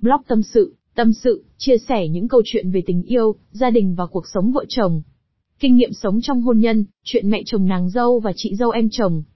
Blog tâm sự, tâm sự, chia sẻ những câu chuyện về tình yêu, gia đình và cuộc sống vợ chồng. Kinh nghiệm sống trong hôn nhân, chuyện mẹ chồng nàng dâu và chị dâu em chồng.